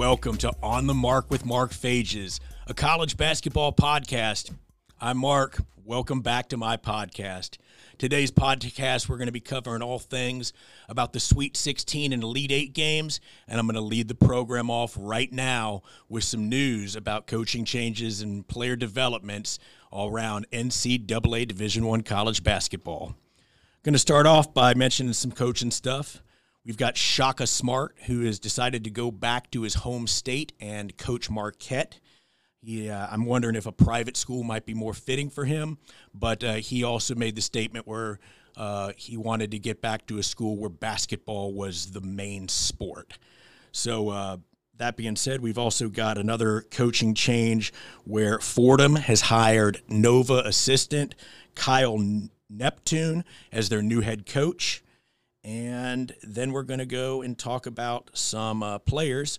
welcome to On the Mark with Mark Fages, a college basketball podcast. I'm Mark. Welcome back to my podcast. Today's podcast, we're going to be covering all things about the Sweet 16 and Elite Eight games, and I'm going to lead the program off right now with some news about coaching changes and player developments all around NCAA Division One college basketball. I'm Going to start off by mentioning some coaching stuff. We've got Shaka Smart, who has decided to go back to his home state and coach Marquette. Yeah, I'm wondering if a private school might be more fitting for him. But uh, he also made the statement where uh, he wanted to get back to a school where basketball was the main sport. So, uh, that being said, we've also got another coaching change where Fordham has hired Nova assistant Kyle Neptune as their new head coach. And then we're going to go and talk about some uh, players.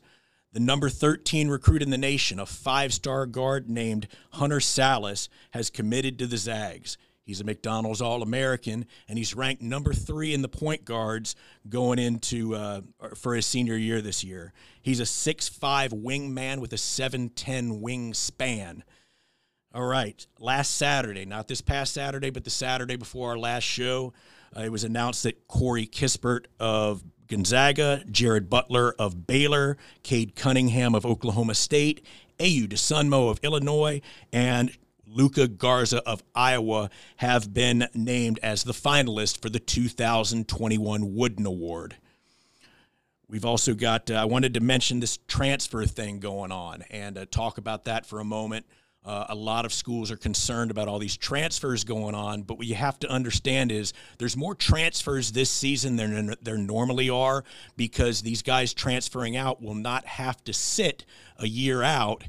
The number 13 recruit in the nation, a five star guard named Hunter Sallis, has committed to the Zags. He's a McDonald's All American, and he's ranked number three in the point guards going into uh, for his senior year this year. He's a 6'5 wingman with a 7'10 wingspan. All right, last Saturday, not this past Saturday, but the Saturday before our last show, uh, it was announced that Corey Kispert of Gonzaga, Jared Butler of Baylor, Cade Cunningham of Oklahoma State, Ayo Dosunmu of Illinois, and Luka Garza of Iowa have been named as the finalist for the 2021 Wooden Award. We've also got, uh, I wanted to mention this transfer thing going on and uh, talk about that for a moment. Uh, a lot of schools are concerned about all these transfers going on, but what you have to understand is there's more transfers this season than there normally are because these guys transferring out will not have to sit a year out.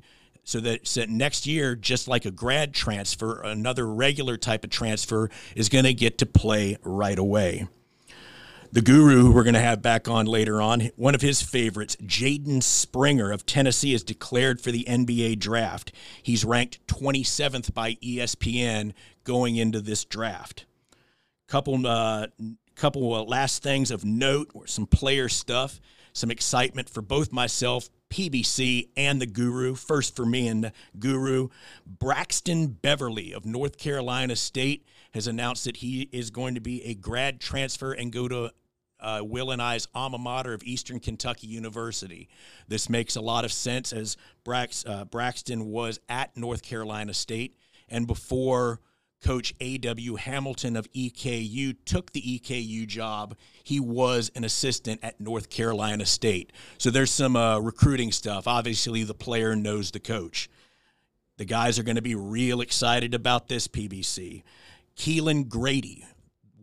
So that, so that next year, just like a grad transfer, another regular type of transfer is going to get to play right away the guru who we're going to have back on later on, one of his favorites, Jaden Springer of Tennessee, is declared for the NBA draft. He's ranked 27th by ESPN going into this draft. Couple, uh, couple last things of note, or some player stuff, some excitement for both myself, PBC, and the Guru. First for me and the Guru, Braxton Beverly of North Carolina State has announced that he is going to be a grad transfer and go to uh, Will and I's alma mater of Eastern Kentucky University. This makes a lot of sense as Brax, uh, Braxton was at North Carolina State, and before Coach A.W. Hamilton of EKU took the EKU job, he was an assistant at North Carolina State. So there's some uh, recruiting stuff. Obviously, the player knows the coach. The guys are going to be real excited about this PBC. Kellan Grady,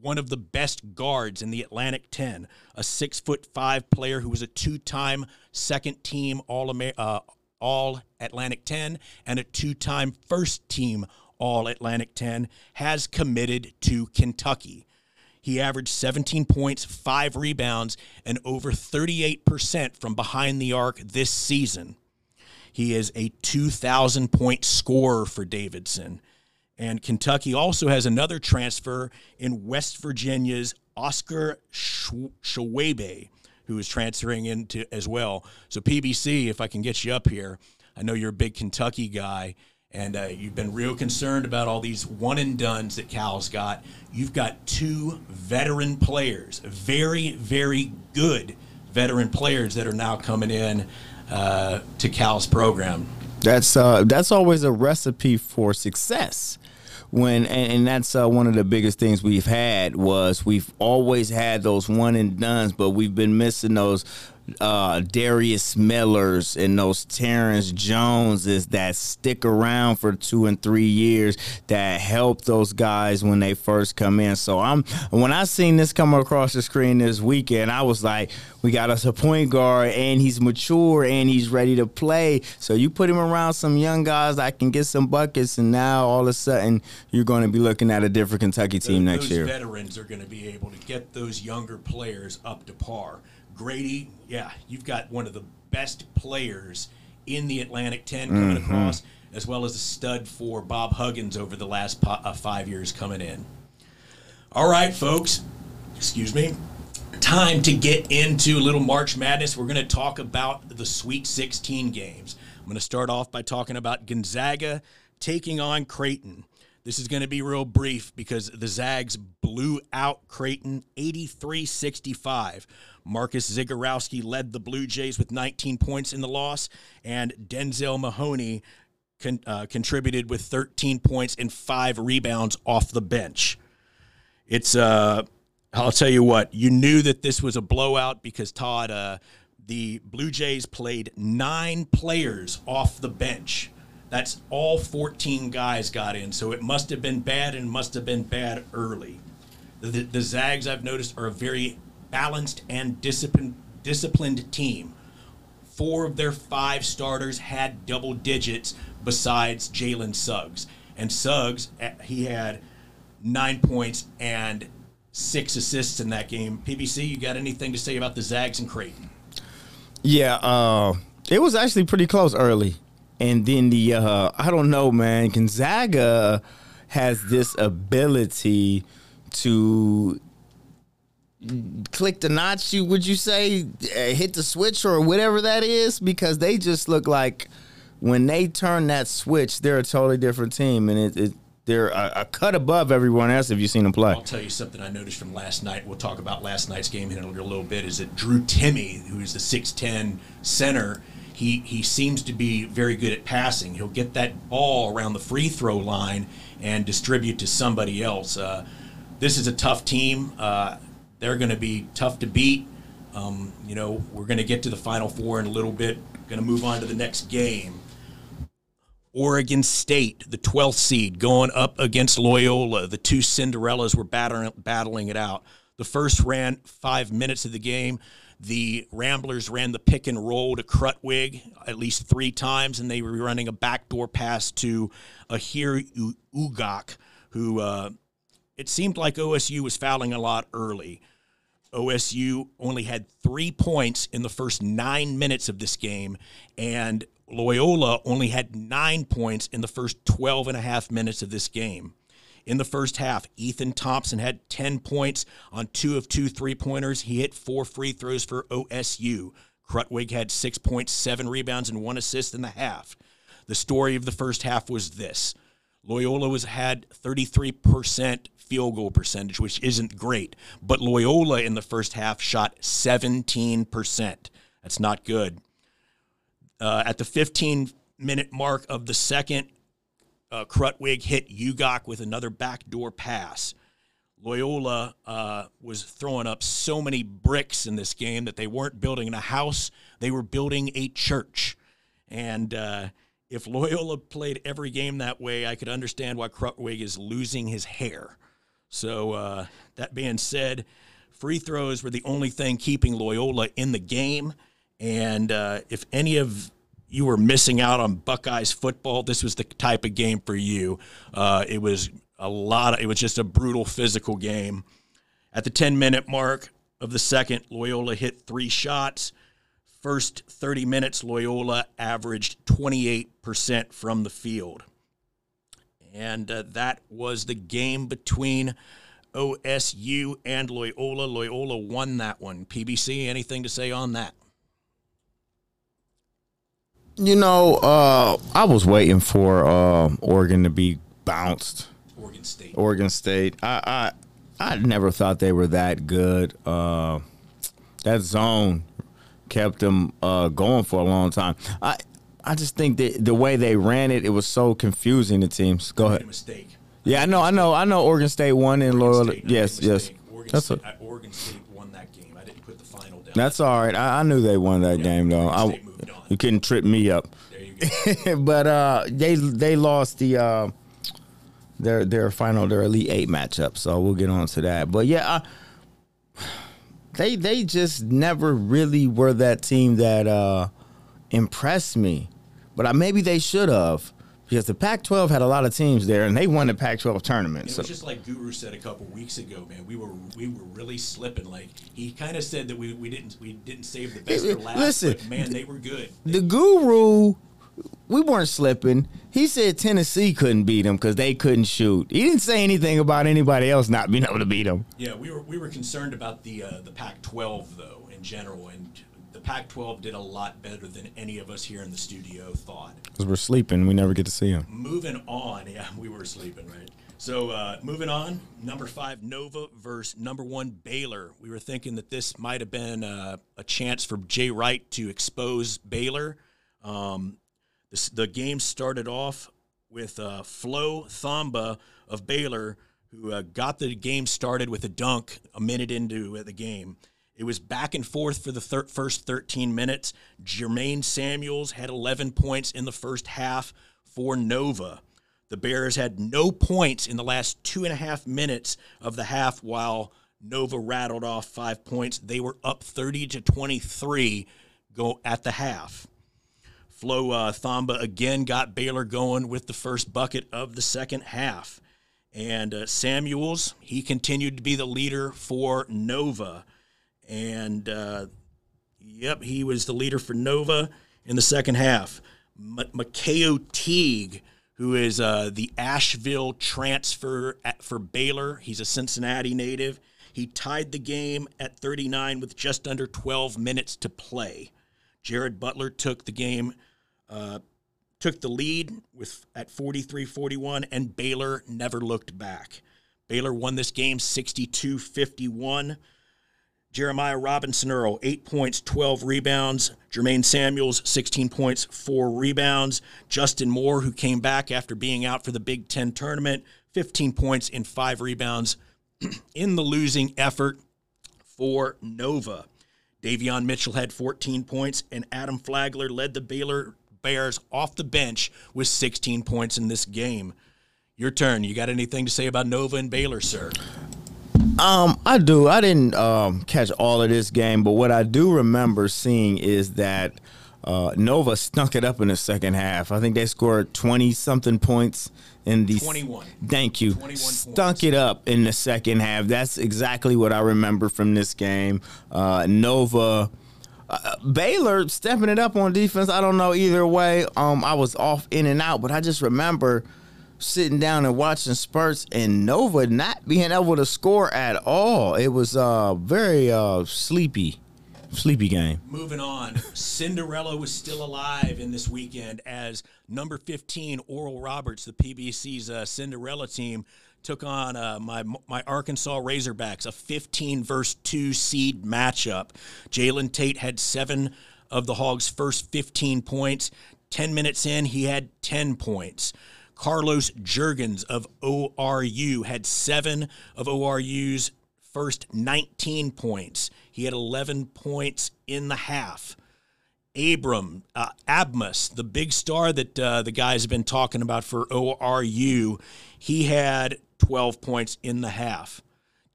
one of the best guards in the Atlantic 10, a six foot five player who was a two time second team All, uh, All Atlantic 10 and a two time first team All Atlantic 10, has committed to Kentucky. He averaged 17 points, five rebounds, and over 38% from behind the arc this season. He is a 2,000 point scorer for Davidson. And Kentucky also has another transfer in West Virginia's Oscar Tshiebwe, who is transferring into as well. So PBC, if I can get you up here, I know you're a big Kentucky guy, and uh, you've been real concerned about all these one and duns that Cal's got. You've got two veteran players, very, very good veteran players that are now coming in uh, to Cal's program. That's uh, that's always a recipe for success when and, and that's uh, one of the biggest things we've had was we've always had those one and duns, but we've been missing those uh, Darius Millers and those Terrence Joneses that stick around for two and three years that help those guys when they first come in. So I'm when I seen this come across the screen this weekend, I was like, we got us a point guard and he's mature and he's ready to play. So you put him around some young guys that can get some buckets, and now all of a sudden you're going to be looking at a different Kentucky team those, next those year. Veterans are going to be able to get those younger players up to par. Grady, yeah, you've got one of the best players in the Atlantic 10 coming mm-hmm. across, as well as a stud for Bob Huggins over the last po- uh, five years coming in. All right, folks, excuse me. time to get into a little March Madness. We're going to talk about the Sweet 16 games. I'm going to start off by talking about Gonzaga taking on Creighton. This is going to be real brief because the Zags blew out Creighton 83 65. Marcus Zegarowski led the Blue Jays with 19 points in the loss, and Denzel Mahoney con- uh, contributed with 13 points and five rebounds off the bench. It's, uh, I'll tell you what, you knew that this was a blowout because Todd, uh, the Blue Jays played nine players off the bench. That's all 14 guys got in. So it must have been bad and must have been bad early. The, the Zags, I've noticed, are a very balanced and disciplined, disciplined team. Four of their five starters had double digits besides Jalen Suggs. And Suggs, eh, he had nine points and six assists in that game. PBC, you got anything to say about the Zags and Creighton? Yeah, uh, it was actually pretty close early. And then the uh, I don't know, man. Gonzaga has this ability to click the notch. You would you say uh, hit the switch or whatever that is because they just look like when they turn that switch, they're a totally different team, and it, it they're a, a, cut above everyone else if you've seen them play. I'll tell you something I noticed from last night. We'll talk about last night's game in a little bit. Is that Drew Timme, who is the six ten center he he seems to be very good at passing. He'll get that ball around the free throw line and distribute to somebody else. Uh, this is a tough team. Uh, they're going to be tough to beat. Um, you know, we're going to get to the Final Four in a little bit. Going to move on to the next game. Oregon State, the 12th seed, going up against Loyola. The two Cinderellas were battling it out. The first ran five minutes of the game. The Ramblers ran the pick and roll to Krutwig at least three times, and they were running a backdoor pass to Aher Uguak, who uh, it seemed like OSU was fouling a lot early. OSU only had three points in the first nine minutes of this game, and Loyola only had nine points in the first 12 and a half minutes of this game in the first half. Ethan Thompson had 10 points on two of two three pointers. He hit four free throws for OSU. Krutwig had 6.7 rebounds and one assist in the half. The story of the first half was this Loyola was had 33% field goal percentage, which isn't great, but Loyola in the first half shot 17%. That's not good. Uh, at the 15 minute mark of the second, uh, Krutwig hit Uguak with another backdoor pass. Loyola uh, was throwing up so many bricks in this game that they weren't building a house, they were building a church. And uh, if Loyola played every game that way, I could understand why Krutwig is losing his hair. So, uh, that being said, free throws were the only thing keeping Loyola in the game. And uh, if any of you were missing out on Buckeyes football, this was the type of game for you. Uh, it was a lot. Of, it was just a brutal physical game. At the 10 minute mark of the second, Loyola hit three shots. First 30 minutes, Loyola averaged 28% from the field. And uh, that was the game between OSU and Loyola. Loyola won that one. PBC, anything to say on that? You know, uh, I was waiting for uh, Oregon to be bounced. Oregon State. Oregon State. I I, I never thought they were that good. Uh, that zone kept them uh, going for a long time. I I just think that the way they ran it, it was so confusing to teams. Go ahead. mistake. Yeah, I know, I know, I know. Oregon State won in Loyola. Yes, yes. Oregon That's State, a, Oregon State won that game. I didn't put the final down. That's all right. I, I knew they won that yeah, game though. I, you couldn't trip me up. but uh, they they lost the uh, their their final their elite eight matchup. So we'll get on to that. But yeah, they they just never really were that team that uh, impressed me. But I, maybe they should have because the Pac-12 had a lot of teams there, and they won the Pac-12 tournament. It so. was just like Guru said a couple weeks ago, man. We were we were really slipping. Like he kind of said that we, we didn't we didn't save the best for last. Listen, but man, they were good. The Guru we weren't slipping. He said Tennessee couldn't beat them because they couldn't shoot. He didn't say anything about anybody else not being able to beat them. Yeah, we were we were concerned about the uh, the Pac-12 though in general, and Pac-12 did a lot better than any of us here in the studio thought. Because we're sleeping, we never get to see him. Moving on, yeah, we were sleeping, right? So uh, moving on, number five Nova versus number one Baylor. We were thinking that this might have been uh, a chance for Jay Wright to expose Baylor. Um, this, the game started off with uh, Flo Thamba of Baylor, who uh, got the game started with a dunk a minute into the game. It was back and forth for the thir- first 13 minutes. Jermaine Samuels had 11 points in the first half for Nova. The Bears had no points in the last two and a half minutes of the half while Nova rattled off five points. They were up 30 to 23 go at the half. Flo uh, Thamba again got Baylor going with the first bucket of the second half. And uh, Samuels, he continued to be the leader for Nova. And, uh, yep, he was the leader for Nova in the second half. M- Macio Teague who is uh, the Asheville transfer at, for Baylor. He's a Cincinnati native. He tied the game at 39 with just under 12 minutes to play. Jared Butler took the game, uh, took the lead with at 43-41, and Baylor never looked back. Baylor won this game 62-51. Jeremiah Robinson Earl, eight points, 12 rebounds. Jermaine Samuels, 16 points, four rebounds. Justin Moore, who came back after being out for the Big Ten tournament, 15 points and five rebounds in the losing effort for Nova. Davion Mitchell had 14 points, and Adam Flagler led the Baylor Bears off the bench with 16 points in this game. Your turn. You got anything to say about Nova and Baylor, sir? Um, I do. I didn't um, catch all of this game, but what I do remember seeing is that uh, Nova stunk it up in the second half. I think they scored twenty something points in the twenty-one. Thank you. Stunk it up in the second half. That's exactly what I remember from this game. Uh, Nova. Uh, Baylor stepping it up on defense. I don't know either way. Um, I was off in and out, but I just remember sitting down and watching spurts and Nova not being able to score at all. It was uh very uh sleepy. Sleepy game. Moving on. Cinderella was still alive in this weekend as number 15 Oral Roberts, the PBC's uh, Cinderella team, took on uh, my my Arkansas Razorbacks, a 15 versus 2 seed matchup. Jalen Tate had seven of the Hogs' first 15 points. 10 minutes in, he had 10 points. Carlos Jurgens of ORU had seven of ORU's first 19 points. He had 11 points in the half. Abram, uh, Abmas, the big star that uh, the guys have been talking about for ORU, he had 12 points in the half.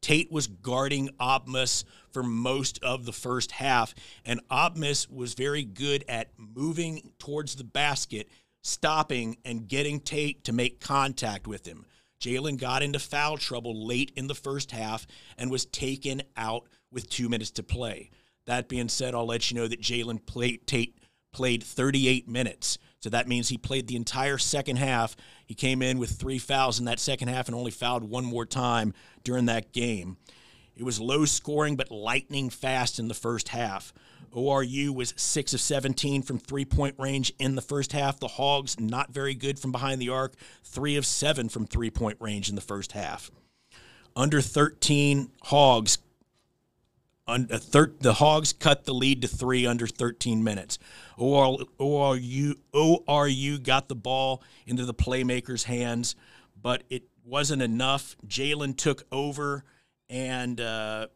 Tate was guarding Abmas for most of the first half, and Abmas was very good at moving towards the basket stopping and getting Tate to make contact with him. Jalen got into foul trouble late in the first half and was taken out with two minutes to play. That being said, I'll let you know that Jalen played, Tate played 38 minutes. So that means he played the entire second half. He came in with three fouls in that second half and only fouled one more time during that game. It was low scoring but lightning fast in the first half. ORU was 6 of 17 from three point range in the first half. The Hogs, not very good from behind the arc, 3 of 7 from three point range in the first half. Under 13 Hogs, under thir- the Hogs cut the lead to three under 13 minutes. ORU, ORU got the ball into the playmakers' hands, but it wasn't enough. Jalen took over, and uh,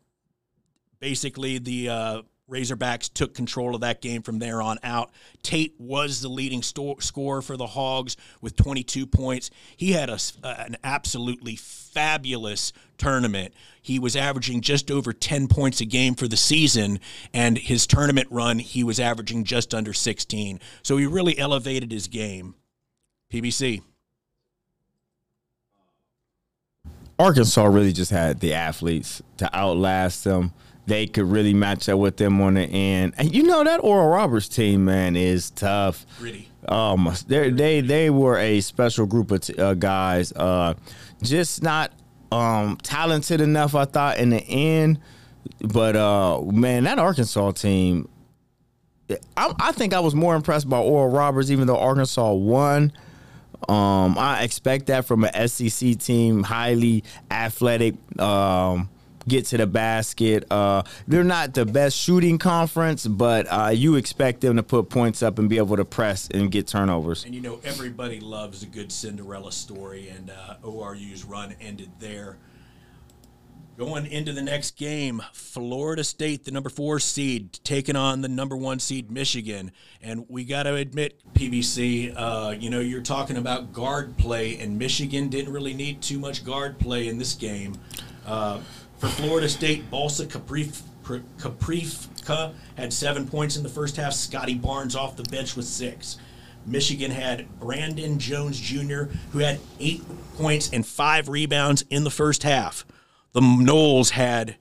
basically the uh, Razorbacks took control of that game from there on out. Tate was the leading sto- scorer for the Hogs with 22 points. He had a, an absolutely fabulous tournament. He was averaging just over 10 points a game for the season, and his tournament run, he was averaging just under 16. So he really elevated his game. PBC. Arkansas really just had the athletes to outlast them they could really match up with them on the end. And you know that Oral Roberts team, man, is tough. Gritty. Um, they they they were a special group of t- uh, guys. Uh, just not um talented enough, I thought, in the end. But uh, man, that Arkansas team. I, I think I was more impressed by Oral Roberts, even though Arkansas won. Um, I expect that from an SEC team, highly athletic. Um, get to the basket. Uh, they're not the best shooting conference, but uh, you expect them to put points up and be able to press and get turnovers. And you know, everybody loves a good Cinderella story, and uh, ORU's run ended there. Going into the next game, Florida State, the number four seed, taking on the number one seed, Michigan. And we got to admit, PBC, uh, you know, you're talking about guard play, and Michigan didn't really need too much guard play in this game. Uh, for Florida State, Balsa Koprivica had seven points in the first half. Scotty Barnes off the bench with six. Michigan had Brandon Johns Jr., who had eight points and five rebounds in the first half. The Noles had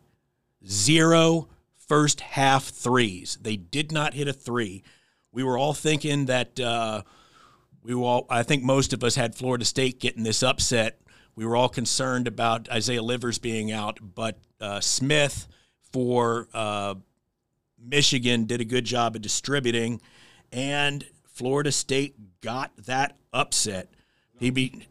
zero first half threes. They did not hit a three. We were all thinking that uh, we were all, I think most of us had Florida State getting this upset. We were all concerned about Isaiah Livers being out, but uh, Smith for uh, Michigan did a good job of distributing, and Florida State got that upset. He beat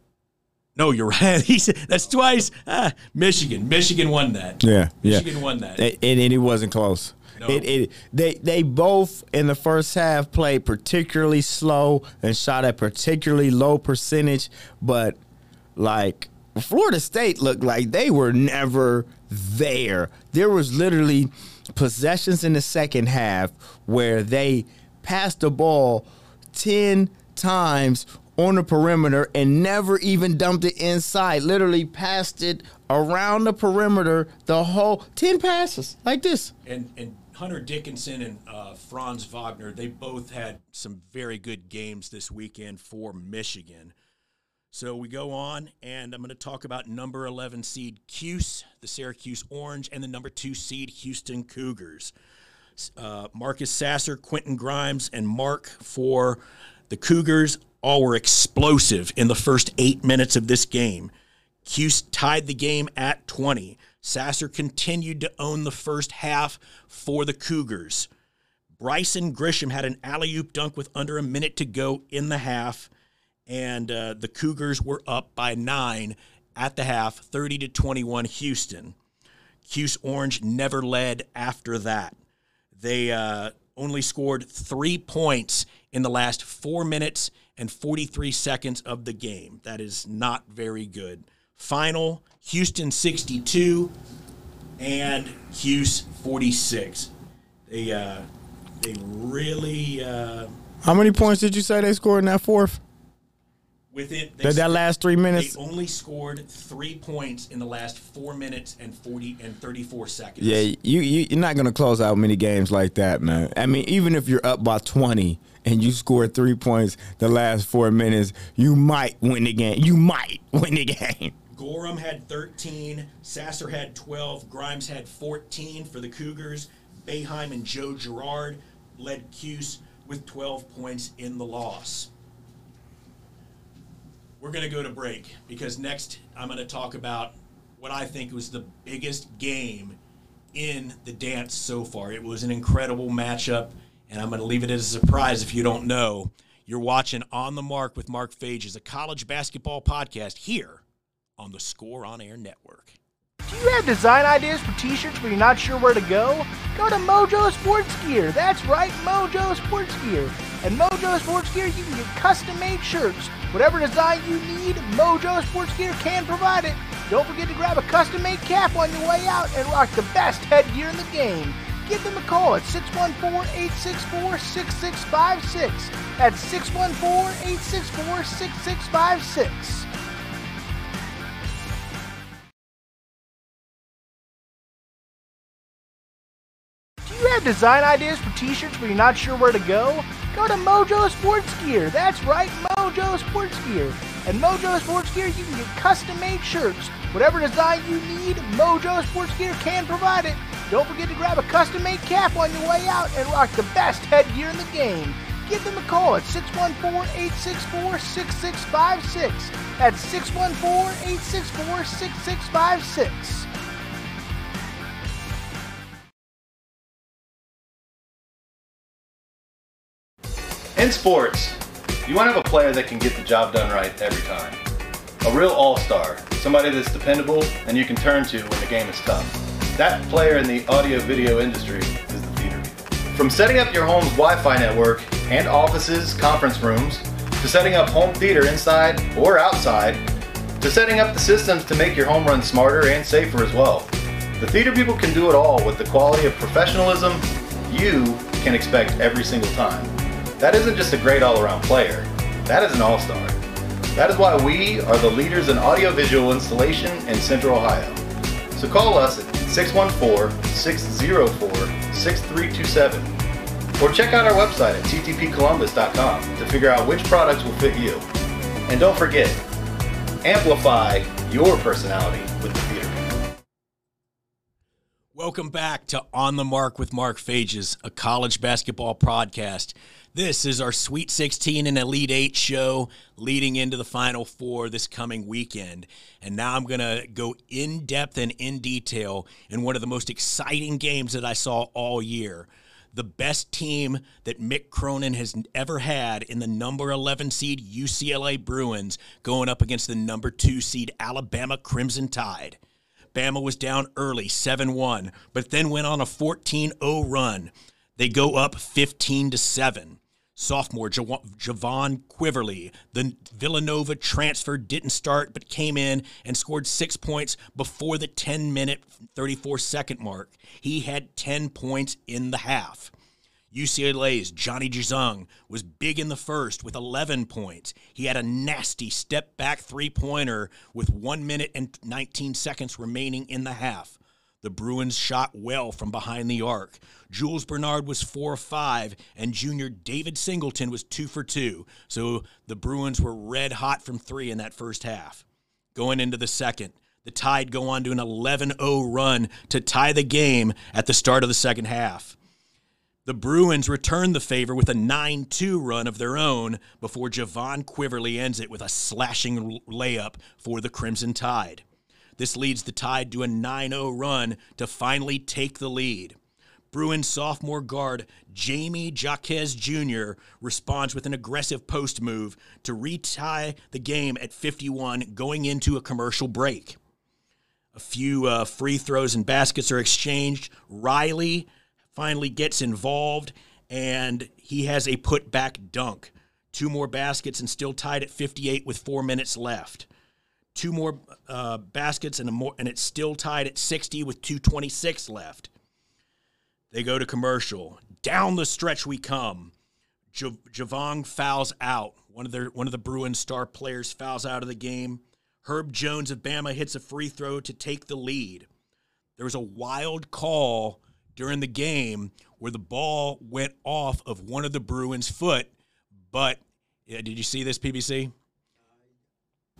no, you're right. He said that's twice. Ah, Michigan. Michigan won that. Yeah, Michigan won that. And, and it wasn't close. No. It, it, they they both in the first half played particularly slow and shot at particularly low percentage, but like Florida State looked like they were never there. There was literally possessions in the second half where they passed the ball 10 times on the perimeter and never even dumped it inside. Literally passed it around the perimeter the whole 10 passes like this. and and Hunter Dickinson and uh, Franz Wagner, they both had some very good games this weekend for Michigan. So we go on, and I'm going to talk about number 11 seed Cuse, the Syracuse Orange, and the number two seed Houston Cougars. Uh, Marcus Sasser, Quentin Grimes, and Mark for the Cougars all were explosive in the first eight minutes of this game. Cuse tied the game at 20. Sasser continued to own the first half for the Cougars. Brison Gresham had an alley oop dunk with under a minute to go in the half, and uh, the Cougars were up by nine at the half, 30 to 21 Houston. Cuse Orange never led after that. They uh, only scored three points in the last four minutes and 43 seconds of the game. That is not very good. Final Houston 62 and Cuse 46. They uh, they really uh, How many points did you say they scored in that fourth? Within they, That, that last three minutes, they only scored three points in the last four minutes and 40 and 34 seconds. Yeah, you, you you're not gonna close out many games like that, man. I mean, even if you're up by 20 and you score three points the last four minutes, you might win the game. You might win the game. Gorham had 13, Sasser had 12, Grimes had 14 for the Cougars. Boeheim and Joe Girard led Cuse with 12 points in the loss. We're going to go to break because next I'm going to talk about what I think was the biggest game in the dance so far. It was an incredible matchup, and I'm going to leave it as a surprise if you don't know. You're watching On the Mark with Mark Fages, a college basketball podcast here on the Score on Air Network. You have design ideas for t-shirts but you're not sure where to go? Go to Mojo Sports Gear. That's right, Mojo Sports Gear. At Mojo Sports Gear, you can get custom-made shirts. Whatever design you need, Mojo Sports Gear can provide it. Don't forget to grab a custom-made cap on your way out and rock the best headgear in the game. Give them a call at 614-864-6656. That's 614-864-6656. Do you have design ideas for t-shirts but you're not sure where to go? Go to Mojo Sports Gear. That's right, Mojo Sports Gear. And Mojo Sports Gear, you can get custom-made shirts. Whatever design you need, Mojo Sports Gear can provide it. Don't forget to grab a custom made cap on your way out and rock the best headgear in the game. Give them a call at 614 864 6656. That's 614 In sports, you want to have a player that can get the job done right every time. A real all-star, somebody that's dependable and you can turn to when the game is tough. That player in the audio video industry is the theater people. From setting up your home's Wi-Fi network and offices, conference rooms, to setting up home theater inside or outside, to setting up the systems to make your home run smarter and safer as well. The theater people can do it all with the quality of professionalism you can expect every single time. That isn't just a great all-around player. That is an all-star. That is why we are the leaders in audiovisual installation in Central Ohio. So call us at 614-604-6327 or check out our website at ttpcolumbus.com to figure out which products will fit you. And don't forget, amplify your personality with the theater. Welcome back to On the Mark with Mark Phages, a college basketball podcast. This is our Sweet 16 and Elite 8 show leading into the Final Four this coming weekend. And now I'm going to go in depth and in detail in one of the most exciting games that I saw all year. The best team that Mick Cronin has ever had in the number 11 seed UCLA Bruins going up against the number 2 seed Alabama Crimson Tide. Bama was down early, 7 1, but then went on a 14 0 run. They go up 15 to 7. Sophomore Jahvon Quinerly, the Villanova transfer, didn't start but came in and scored six points before the 10 minute, 34 second mark. He had 10 points in the half. UCLA's Johnny Juzang was big in the first with 11 points. He had a nasty step back three pointer with 1 minute and 19 seconds remaining in the half. The Bruins shot well from behind the arc. Jules Bernard was 4 5, and junior David Singleton was 2 for 2. So the Bruins were red hot from three in that first half. Going into the second, the Tide go on to an 11 0 run to tie the game at the start of the second half. The Bruins return the favor with a 9 2 run of their own before Jahvon Quinerly ends it with a slashing layup for the Crimson Tide. This leads the Tide to a 9 0 run to finally take the lead. Bruins sophomore guard Jaime Jaquez Jr. responds with an aggressive post move to retie the game at 51 going into a commercial break. A few uh, free throws and baskets are exchanged. Riley finally gets involved and he has a putback dunk. Two more baskets and still tied at 58 with four minutes left. Two more uh, baskets and, more, and it's still tied at 60 with 226 left. They go to commercial. Down the stretch we come. J- Javon fouls out. One of their one of the Bruins star players fouls out of the game. Herb Jones of Bama hits a free throw to take the lead. There was a wild call during the game where the ball went off of one of the Bruins' foot. But yeah, did you see this, PBC?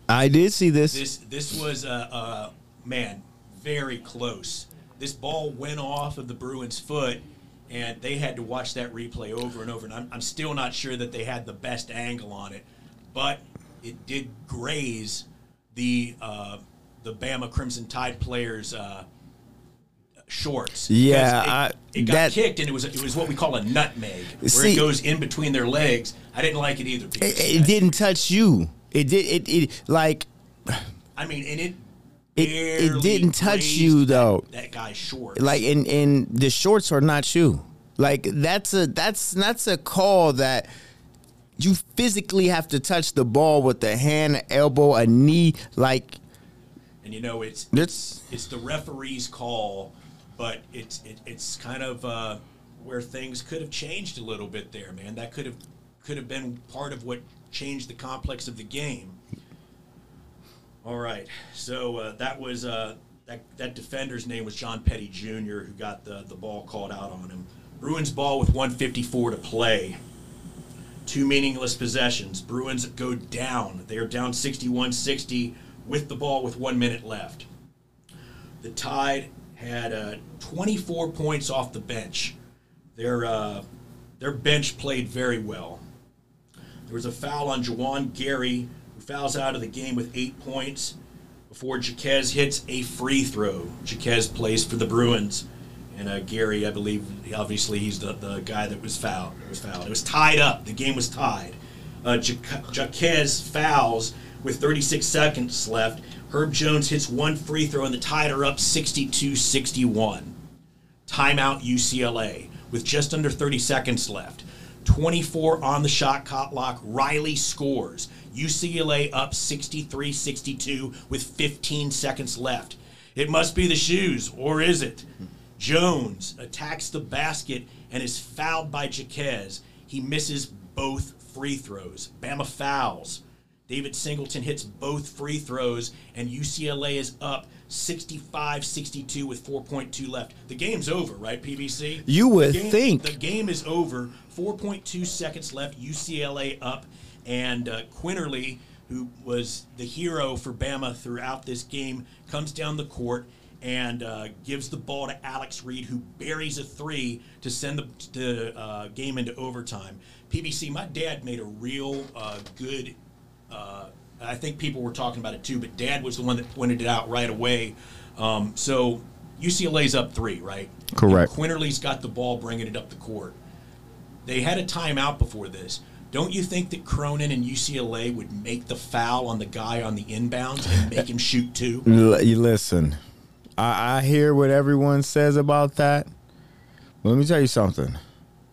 I did see this. This this was a uh, uh, man very close. This ball went off of the Bruins' foot, and they had to watch that replay over and over. And I'm, I'm still not sure that they had the best angle on it, but it did graze the uh, the Bama Crimson Tide players' uh, shorts. Yeah, it, I, it got that, kicked, and it was it was what we call a nutmeg, where See- it goes in between their legs. I didn't like it either. it, it didn't touch you. It did. It, it like I mean, and it. It- it didn't touch you, though. That guy's shorts. like and and the shorts are not you. Like that's a that's that's a call that you physically have to touch the ball with a hand, an elbow, a knee. Like and you know it's it's it's the referee's call, but it's it, it's kind of uh, where things could have changed a little bit there, man. That could have could have been part of what changed the complex of the game. All right, so uh, that was uh, that that defender's name was John Petty Jr. who got the the ball called out on him. Bruins ball with 154 to play. Two meaningless possessions. Bruins go down. They are down 61 60 with the ball with one minute left. The Tide had uh, 24 points off the bench. Their uh, their bench played very well. There was a foul on Juwan Gary, who fouls out of the game with eight points before Jaquez hits a free throw. Jaquez plays for the Bruins. And uh, Gary, I believe, obviously he's the, the guy that was fouled. It was fouled. It was tied up. The game was tied. Uh, Jaquez fouls with 36 seconds left. Herb Jones hits one free throw, and the Tide are up 62-61. Timeout UCLA with just under 30 seconds left. 24 on the shot clock. Riley scores. UCLA up 63 62 with 15 seconds left. It must be the shoes, or is it? Jones attacks the basket and is fouled by Jaquez. He misses both free throws. Bama fouls. David Singleton hits both free throws, and UCLA is up 65 62 with 4.2 left. The game's over, right, PBC? You would the game, think. The game is over. 4.2 seconds left. UCLA up, and uh, Quinerly, who was the hero for Bama throughout this game, comes down the court and uh, gives the ball to Alex Reese, who buries a three to send the, the uh, game into overtime. PBC, my dad made a real uh, good uh, I think people were talking about it too, but Dad was the one that pointed it out right away. Um, so UCLA's up three, right? Correct. And Quinerly's got the ball, bringing it up the court. They had a timeout before this. Don't you think that Cronin and UCLA would make the foul on the guy on the inbounds and make him shoot two? You listen, I, I hear what everyone says about that. But let me tell you something.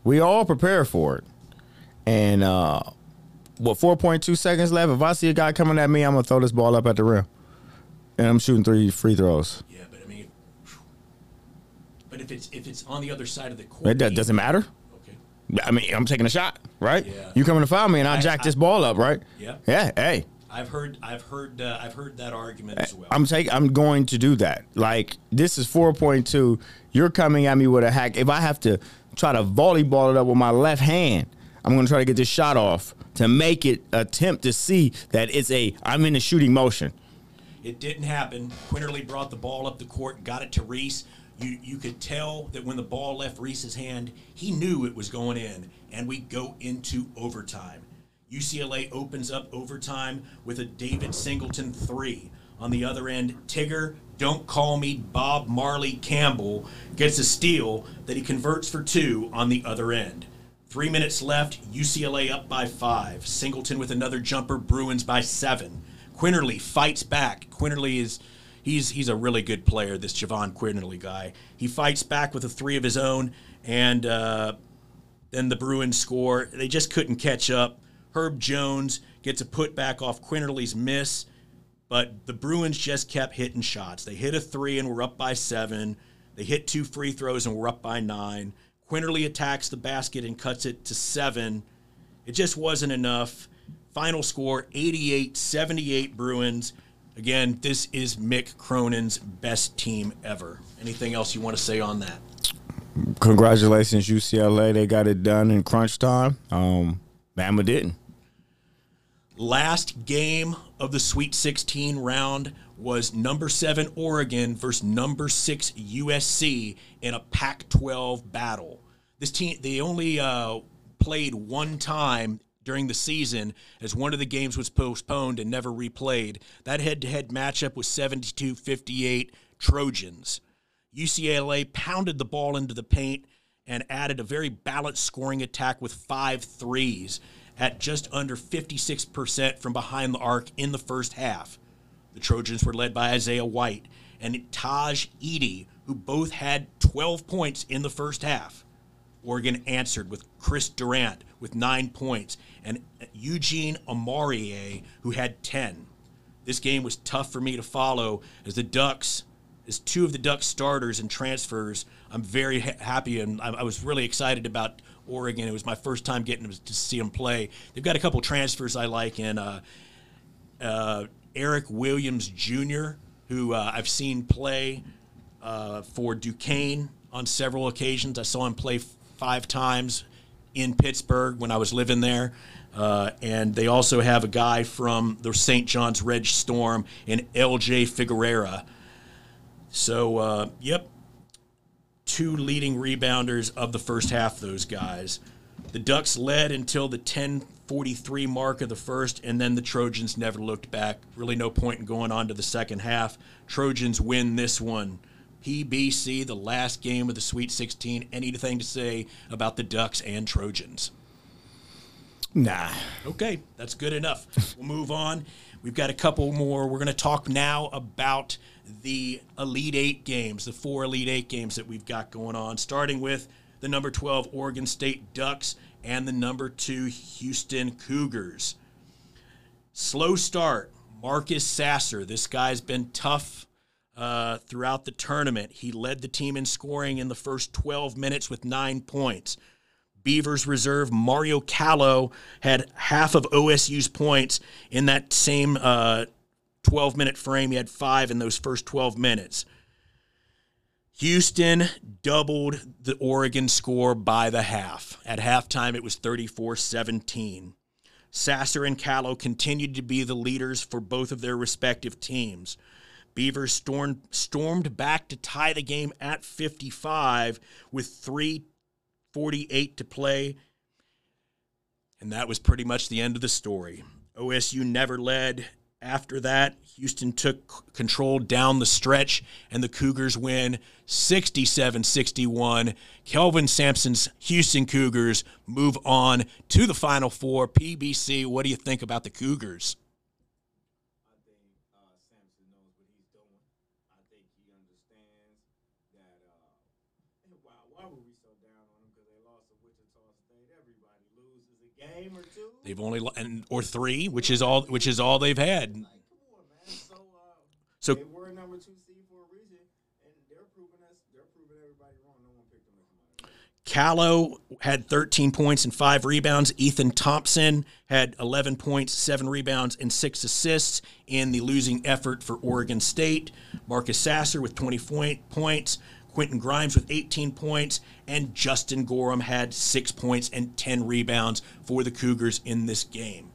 We all prepare for it, and uh, what 4.2 seconds left. If I see a guy coming at me, I'm gonna throw this ball up at the rim, and I'm shooting three free throws. Yeah, but I mean, but if it's if it's on the other side of the court, it doesn't matter. Okay. I mean, I'm taking a shot, right? Yeah. You coming to foul me, and I, I- jack I- this ball up, right? Yeah. Yeah. Hey, I've heard I've heard uh, I've heard that argument as well. I'm take. I'm going to do that. Like this is 4.2. You're coming at me with a hack. If I have to try to volleyball it up with my left hand, I'm going to try to get this shot off to make it attempt to see that it's a. I'm in a shooting motion. It didn't happen. Quinerly brought the ball up the court, got it to Reese. You you could tell that when the ball left Reese's hand, he knew it was going in, and we go into overtime. UCLA opens up overtime with a David Singleton three. On the other end, Tigger, don't call me Bob Marley Campbell, gets a steal that he converts for two on the other end. Three minutes left, UCLA up by five. Singleton with another jumper, Bruins by seven. Quinerly fights back. Quinerly is he's he's a really good player, this Jahvon Quinerly guy. He fights back with a three of his own, and uh, then the Bruins score. They just couldn't catch up. Herb Jones gets a putback off Quinerly's miss, but the Bruins just kept hitting shots. They hit a three and were up by seven. They hit two free throws and were up by nine. Quinerly attacks the basket and cuts it to seven. It just wasn't enough. Final score 88 78 Bruins. Again, this is Mick Cronin's best team ever. Anything else you want to say on that? Congratulations, UCLA. They got it done in crunch time. Um, Bama didn't. Last game of the Sweet 16 round was number seven Oregon versus number six USC in a Pac 12 battle. This team, they only uh, played one time during the season as one of the games was postponed and never replayed. That head to head matchup was 72 58 Trojans. UCLA pounded the ball into the paint and added a very balanced scoring attack with five threes at just under 56% from behind the arc in the first half. The Trojans were led by Isaiah White and Tahj Eaddy, who both had 12 points in the first half. Oregon answered with Chris Duarte with nine points and Eugene Omoruyi, who had 10. This game was tough for me to follow as the Ducks, as two of the Ducks starters and transfers, I'm very ha- happy and I, I was really excited about Oregon. It was my first time getting to see them play. They've got a couple transfers I like in uh, uh, Eric Williams Jr., who uh, I've seen play uh, for Duquesne on several occasions. I saw him play five times in Pittsburgh when I was living there. Uh, and they also have a guy from the St. John's Red Storm in LJ Figueroa. So, uh, yep, two leading rebounders of the first half, those guys. The Ducks led until the 10:43 mark of the first, and then the Trojans never looked back. Really, no point in going on to the second half. Trojans win this one. PBC, the last game of the Sweet 16. Anything to say about the Ducks and Trojans? Nah. Okay, that's good enough. We'll move on. We've got a couple more. We're going to talk now about the Elite Eight games, the four Elite Eight games that we've got going on, starting with the number 12 Oregon State Ducks and the number two Houston Cougars. Slow start. Marcus Sasser. This guy's been tough uh, throughout the tournament. He led the team in scoring in the first 12 minutes with nine points. Beavers reserve Mario Calloo had half of OSU's points in that same uh, 12 minute frame. He had five in those first 12 minutes. Houston doubled the Oregon score by the half. At halftime, it was 34 17. Sasser and Calloo continued to be the leaders for both of their respective teams. Beavers stormed, stormed back to tie the game at 55 with 3.48 to play. And that was pretty much the end of the story. OSU never led after that, Houston took control down the stretch, and the Cougars win 67 61. Kelvin Sampson's Houston Cougars move on to the Final Four. PBC, what do you think about the Cougars? I think uh, Sampson knows what he's doing. I think he understands that. Uh, wow, why were we so down on them? Because they lost to Wichita State. Everybody loses a game or two. They've only and or three, which is all which is all they've had. Like, come on, man. So, they were number two seed for a reason, and they're proving us. They're proving everybody wrong. No one picked them to come out. Calloo had 13 points and five rebounds. Ethan Thompson had 11 points, seven rebounds, and six assists in the losing effort for Oregon State. Marcus Sasser with 20 point, points. Quentin Grimes with 18 points, and Justin Gorham had six points and 10 rebounds for the Cougars in this game.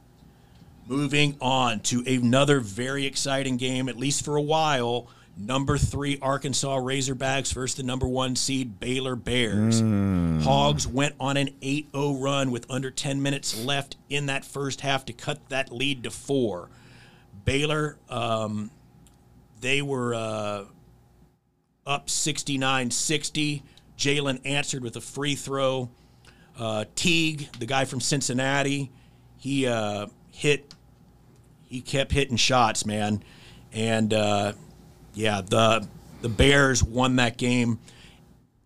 Moving on to another very exciting game, at least for a while. Number three Arkansas Razorbacks versus the number one seed Baylor Bears. Hogs went on an 8 0 run with under 10 minutes left in that first half to cut that lead to four. Baylor, um, they were uh, up 69 60. Jalen answered with a free throw. Uh, Teague, the guy from Cincinnati, he uh, hit he kept hitting shots, man. And uh, yeah, the the Bears won that game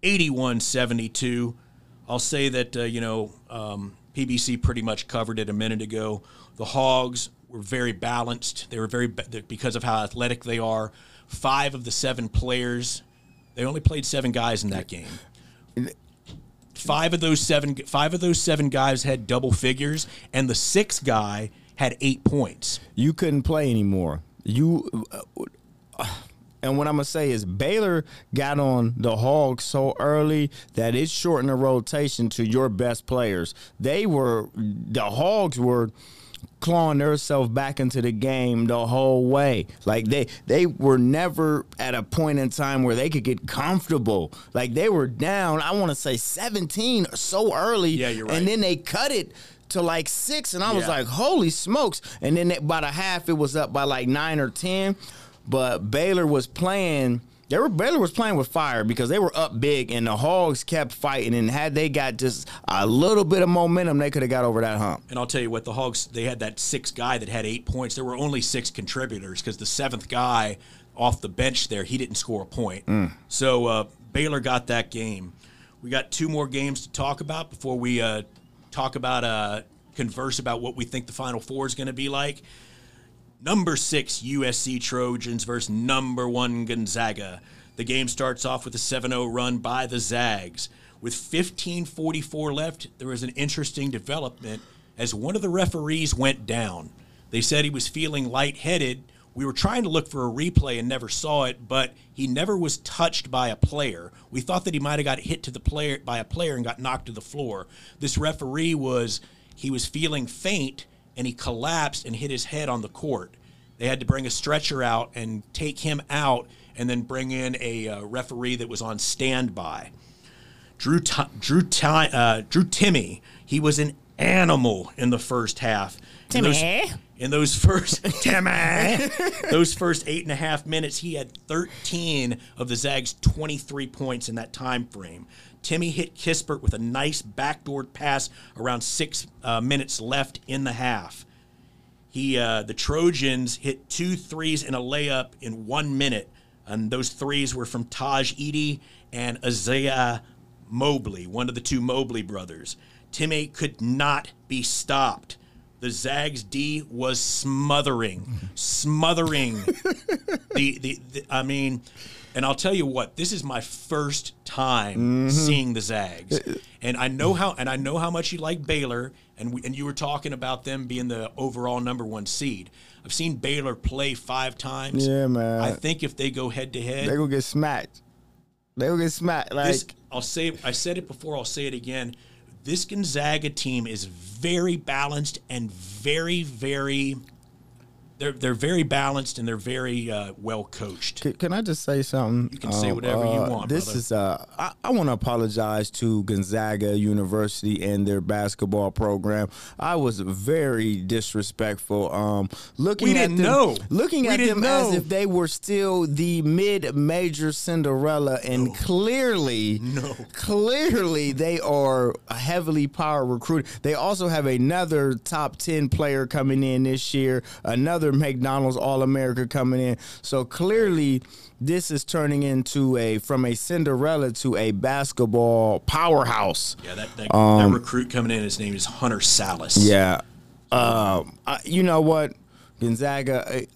81-72. I'll say that uh, you know um, PBC pretty much covered it a minute ago. The Hogs were very balanced. They were very because of how athletic they are. Five of the seven players, they only played seven guys in that game. Five of those seven, five of those seven guys had double figures, and the sixth guy had eight points. You couldn't play anymore. You. Uh, and what I'm gonna say is Baylor got on the Hogs so early that it shortened the rotation to your best players. They were the Hogs were clawing themselves back into the game the whole way. Like they they were never at a point in time where they could get comfortable. Like they were down, I want to say 17 so early. Yeah, you're right. And then they cut it to like six, and I was Yeah. like, holy smokes. And then by the half, it was up by like nine or 10. But Baylor was playing. They were Baylor was playing with fire because they were up big and the Hogs kept fighting and had they got just a little bit of momentum they could have got over that hump. And I'll tell you what, the Hogs they had that sixth guy that had eight points. There were only six contributors because the seventh guy off the bench there he didn't score a point. So uh, Baylor got that game. We got two more games to talk about before we uh, talk about uh, converse about what we think the Final Four is going to be like. Number six USC Trojans versus number one Gonzaga. The game starts off with a 7 0 run by the Zags. With 15.44 left, there was an interesting development as one of the referees went down. They said he was feeling lightheaded. We were trying to look for a replay and never saw it, but he never was touched by a player. We thought that he might have got hit to the player by a player and got knocked to the floor. This referee was he was feeling faint and he collapsed and hit his head on the court. They had to bring a stretcher out and take him out, and then bring in a uh, referee that was on standby. Drew Ti- Drew Ti- uh, Drew Timme, he was an animal in the first half. In those- Timme? in those first Timme, those first eight and a half minutes, he had 13 of the Zags' 23 points in that time frame. Timme hit Kispert with a nice backdoor pass around six uh, minutes left in the half. He, uh, the Trojans hit two threes and a layup in one minute, and those threes were from Tahj Eaddy and Isaiah Mobley, one of the two Mobley brothers. Timme could not be stopped. The Zags D was smothering, smothering the, the, the I mean, and I'll tell you what, this is my first time mm-hmm. seeing the Zags, uh, and I know how and I know how much you like Baylor, and we, and you were talking about them being the overall number one seed. I've seen Baylor play five times. Yeah, man. I think if they go head to head, They head, gonna get smacked. They gonna get smacked. Like this I'll say I said it before, I'll say it again. This Gonzaga team is very balanced and very, very. They're they're very balanced and they're very uh, well coached. Can, can I just say something? You can say whatever you uh, want, This brother. is uh, I, I want to apologize to Gonzaga University and their basketball program. I was very disrespectful. Um, looking We at didn't them, know. looking We at them as if they were still the mid-major Cinderella, and clearly, No. clearly they are a heavily power recruit. They also have another top 10 player coming in this year, another McDonald's All America coming in. So clearly this is turning into a from a Cinderella to a basketball powerhouse. Yeah, that that, that recruit coming in, his name is Hunter Sallis. Um, Yeah. Um, I, you know what? Gonzaga,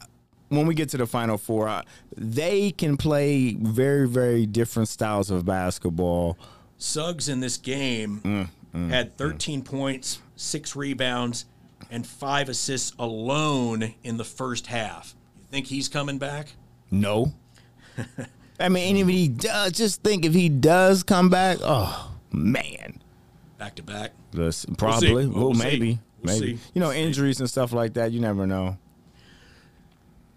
when we get to the Final Four, uh, they can play very, very different styles of basketball. Suggs in this game had 13 points, six rebounds, and five assists alone in the first half. You think he's coming back? No. I mean, and if he does, just think if he does come back, oh, man. Back to back. Listen, probably. Well, Well, we'll maybe. We'll maybe. see. You know, injuries and stuff like that, you never know.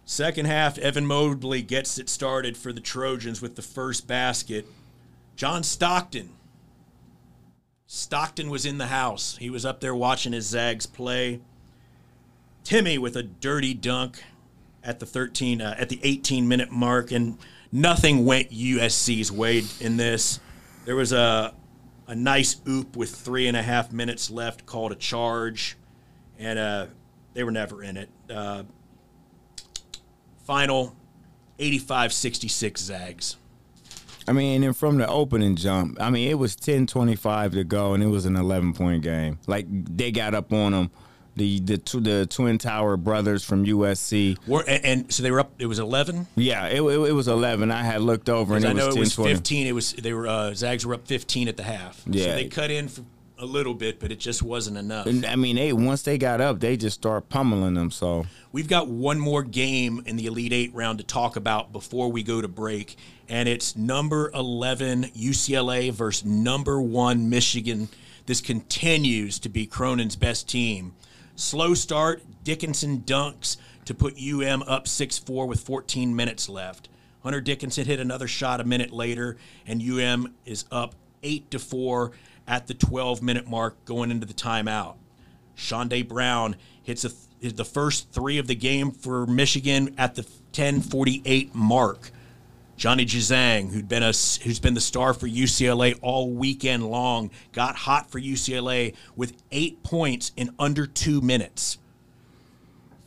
Second half, Evan Mobley gets it started for the Trojans with the first basket. John Stockton. Stockton was in the house. He was up there watching his Zags play. Timme with a dirty dunk at the 13 uh, at the 18 minute mark and nothing went USC's way in this. There was a a nice oop with three and a half minutes left called a charge, and uh, they were never in it. Uh, final 85-66 Zags. I mean, and from the opening jump, I mean, it was 10 25 to go, and it was an 11 point game. Like, they got up on them. The, the, tw- the Twin Tower brothers from USC. Were, and, and so they were up. It was 11. Yeah, it, it, it was 11. I had looked over, and I it know was it 10 was 20. 15. It was they were uh, Zags were up 15 at the half. Yeah, so they cut in for a little bit, but it just wasn't enough. And, I mean, they once they got up, they just start pummeling them. So We've got one more game in the Elite Eight round to talk about before we go to break, and it's number 11 UCLA versus number one Michigan. This continues to be Cronin's best team. Slow start, Dickinson dunks to put UM up 6 4 with 14 minutes left. Hunter Dickinson hit another shot a minute later, and UM is up 8 to 4 at the 12 minute mark going into the timeout. Chaundee Brown hits a th- the first three of the game for Michigan at the 10:48 mark. Johnny Juzang, who'd been a who's been the star for UCLA all weekend long, got hot for UCLA with eight points in under two minutes.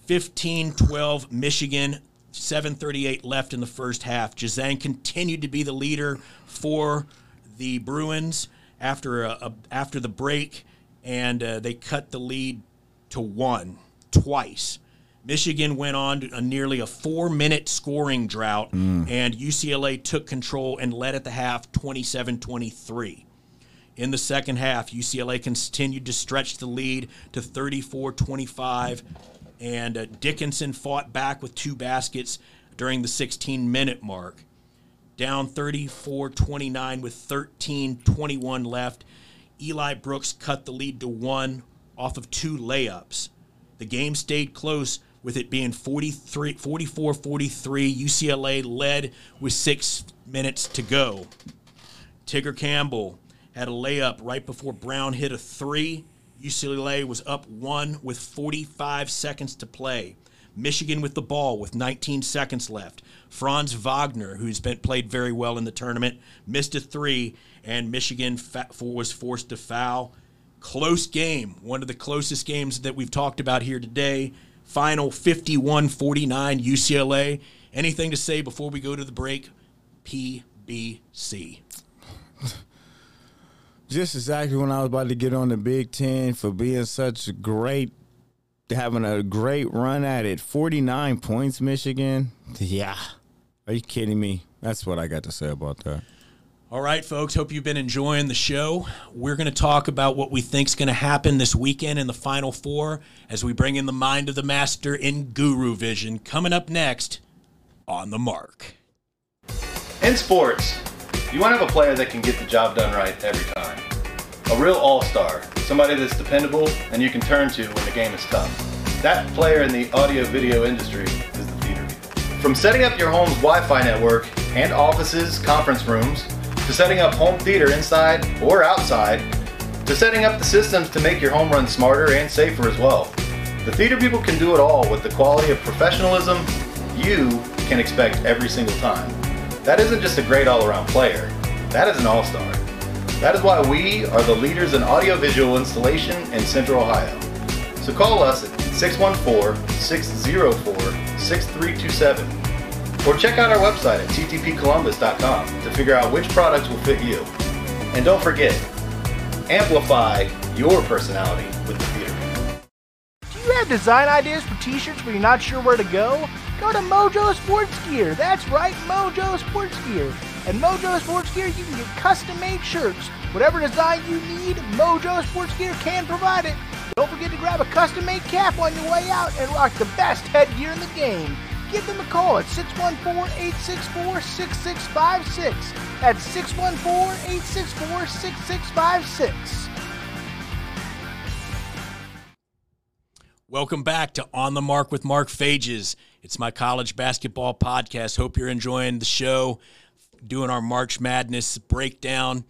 15-12 Michigan, 7:38 left in the first half. Juzang continued to be the leader for the Bruins after a, a- after the break, and uh, they cut the lead to one twice. Michigan went on to a nearly a four-minute scoring drought, and UCLA took control and led at the half 27-23. In the second half, UCLA continued to stretch the lead to 34 25, and uh, Dickinson fought back with two baskets during the 16 minute mark. Down 34 29 with 13 21 left. Eli Brooks cut the lead to one off of two layups. The game stayed close, with it being 43, 44 43. UCLA led with six minutes to go. Tyger Campbell had a layup right before Brown hit a three. UCLA was up one with 45 seconds to play. Michigan with the ball with 19 seconds left. Franz Wagner, who's been played very well in the tournament, missed a three, and Michigan fa- was forced to foul. Close game, one of the closest games that we've talked about here today. Final 51 49 UCLA. Anything to say before we go to the break? PBC. Just exactly when I was about to get on the Big Ten for being such a great, having a great run at it. 49 points, Michigan. Yeah. Are you kidding me? That's what I got to say about that. All right, folks. Hope you've been enjoying the show. We're going to talk about what we think is going to happen this weekend in the Final Four as we bring in the mind of the master in Guru Vision. Coming up next on the mark. In sports, you want to have a player that can get the job done right every time. A real all-star, somebody that's dependable and you can turn to when the game is tough. That player in the audio-video industry is the theater people. From setting up your home's Wi-Fi network and offices, conference rooms, to setting up home theater inside or outside, to setting up the systems to make your home run smarter and safer as well. The theater people can do it all with the quality of professionalism you can expect every single time. That isn't just a great all-around player, that is an all-star. That is why we are the leaders in audiovisual installation in Central Ohio. So call us at 614-604-6327 or check out our website at ttpcolumbus.com to figure out which products will fit you. And don't forget, amplify your personality with the theater. Do you have design ideas for t-shirts but you're not sure where to go? Go to Mojo Sports Gear. That's right, Mojo Sports Gear. At Mojo Sports Gear, you can get custom-made shirts. Whatever design you need, Mojo Sports Gear can provide it. Don't forget to grab a custom-made cap on your way out and rock the best headgear in the game give them a call at 614-864-6656. That's 614-864-6656. Welcome back to On the Mark with Mark Fages. It's my college basketball podcast. Hope you're enjoying the show, doing our March Madness breakdown.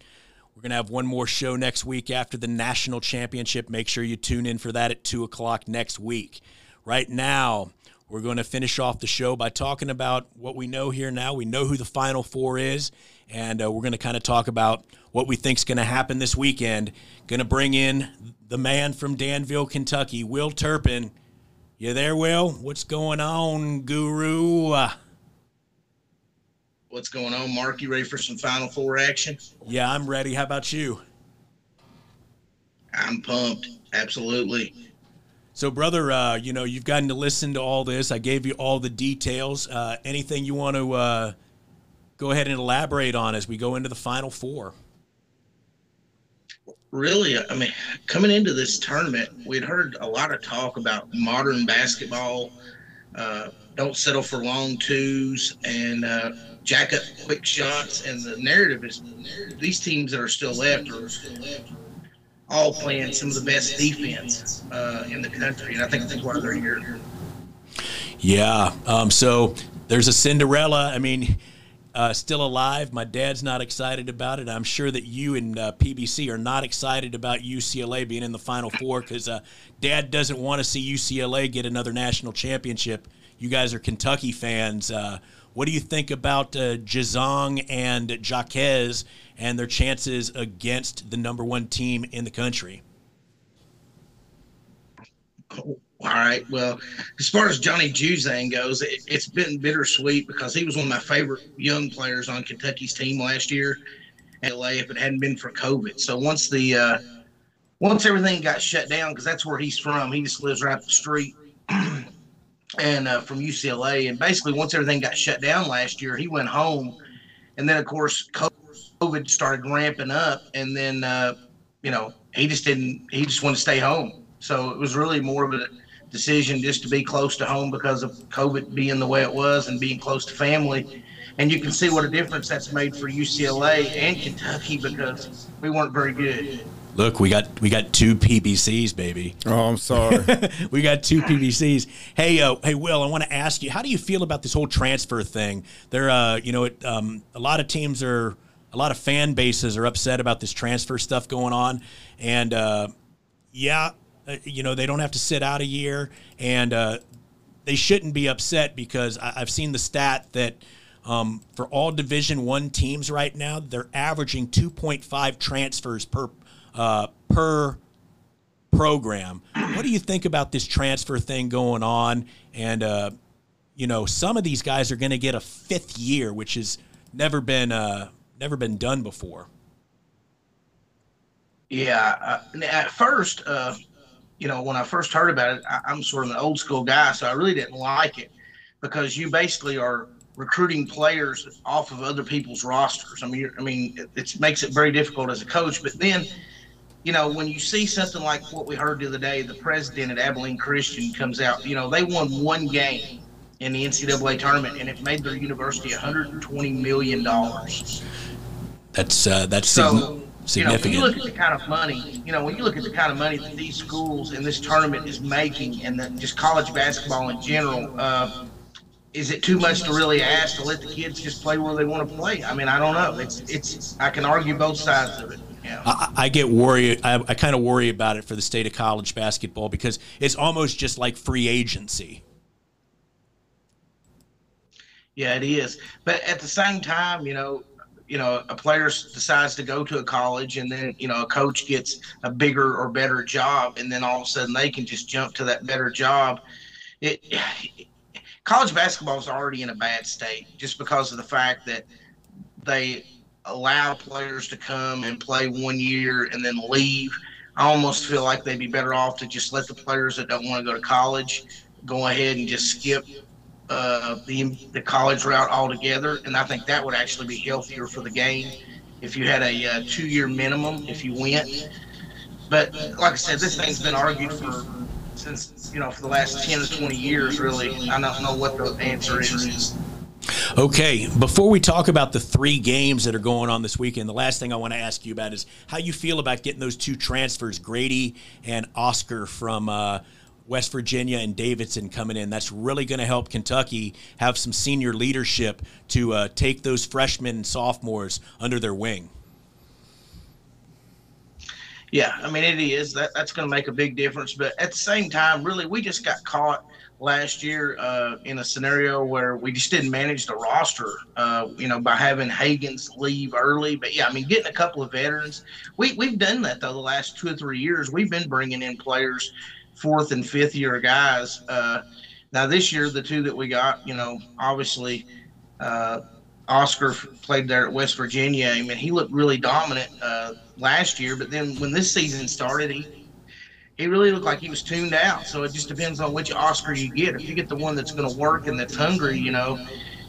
We're going to have one more show next week after the national championship. Make sure you tune in for that at 2 o'clock next week. Right now, we're going to finish off the show by talking about what we know here now. We know who the Final Four is, and uh, we're going to kind of talk about what we think is going to happen this weekend. Going to bring in the man from Danville, Kentucky, Will Turpin. You there, Will? What's going on, Guru? What's going on, Mark? You ready for some Final Four action? Yeah, I'm ready. How about you? I'm pumped. Absolutely. So, brother, uh, you know, you've gotten to listen to all this. I gave you all the details. Uh, anything you want to uh, go ahead and elaborate on as we go into the final four? Really, I mean, coming into this tournament, we'd heard a lot of talk about modern basketball. Uh, don't settle for long twos and uh, jack up quick shots. And the narrative is these teams that are still left are all playing some of the best defense uh, in the country, and I think that's why they're here. Yeah. Um, so there's a Cinderella. I mean, uh, still alive. My dad's not excited about it. I'm sure that you and uh, PBC are not excited about UCLA being in the Final Four because uh, Dad doesn't want to see UCLA get another national championship. You guys are Kentucky fans. What do you think about uh, Juzang and Jaquez and their chances against the number one team in the country? All right. Well, as far as Johnny Juzang goes, it, has been bittersweet because he was one of my favorite young players on Kentucky's team last year LA if it hadn't been for COVID. So once the uh, once everything got shut down, because that's where he's from, he just lives right up the street. and uh, from UCLA, and basically once everything got shut down last year, he went home, and then of course COVID started ramping up, and then uh, you know he just didn't. He just wanted to stay home. So it was really more of a decision just to be close to home because of COVID being the way it was and being close to family. And you can see what a difference that's made for UCLA and Kentucky because we weren't very good. Look, we got we got two PBCs, baby. Oh, I'm sorry. we got two PBCs. Hey, uh, hey, Will, I want to ask you, how do you feel about this whole transfer thing? There, uh, you know, it, um, a lot of teams are, a lot of fan bases are upset about this transfer stuff going on, and uh, yeah, uh, you know, they don't have to sit out a year, and uh, they shouldn't be upset because I, have seen the stat that. Um, for all Division One teams right now, they're averaging 2.5 transfers per uh, per program. What do you think about this transfer thing going on? And uh, you know, some of these guys are going to get a fifth year, which has never been uh, never been done before. Yeah, uh, at first, uh, you know, when I first heard about it, I, I'm sort of an old school guy, so I really didn't like it because you basically are recruiting players off of other people's rosters. I mean, I mean, it, it makes it very difficult as a coach. But then you know, when you see something like what we heard the other day, the president at Abilene Christian comes out, you know, they won one game in the NCAA tournament and it made their university $120 million. That's, uh, that's so, significant. You know, when you look at the kind of money, you know, when you look at the kind of money that these schools and this tournament is making and that just college basketball in general, uh, is it too much to really ask to let the kids just play where they want to play? I mean, I don't know. It's, it's, I can argue both sides of it. I, I, get worried. I, I kind of worry about it for the state of college basketball because it's almost just like free agency. Yeah, it is. But at the same time, you know, you know, a player decides to go to a college, and then you know, a coach gets a bigger or better job, and then all of a sudden they can just jump to that better job. It, college basketball is already in a bad state just because of the fact that they allow players to come and play one year and then leave. I almost feel like they'd be better off to just let the players that don't want to go to college go ahead and just skip uh, the the college route altogether. And I think that would actually be healthier for the game if you had a uh, two year minimum if you went. But like I said, this thing's been argued for since you know for the last ten to twenty years. Really, I don't know what the answer is. Okay, before we talk about the three games that are going on this weekend, the last thing I want to ask you about is how you feel about getting those two transfers, Grady and Oscar from uh, West Virginia and Davidson coming in. That's really going to help Kentucky have some senior leadership to uh, take those freshmen and sophomores under their wing. Yeah, I mean it is that that's going to make a big difference. But at the same time, really, we just got caught last year uh, in a scenario where we just didn't manage the roster, uh, you know, by having Hagans leave early. But yeah, I mean, getting a couple of veterans, we, we've done that though the last two or three years. We've been bringing in players, fourth and fifth year guys. Uh, now this year, the two that we got, you know, obviously. Uh, Oscar played there at West Virginia. I mean, he looked really dominant uh, last year, but then when this season started, he he really looked like he was tuned out. So it just depends on which Oscar you get. If you get the one that's going to work and that's hungry, you know,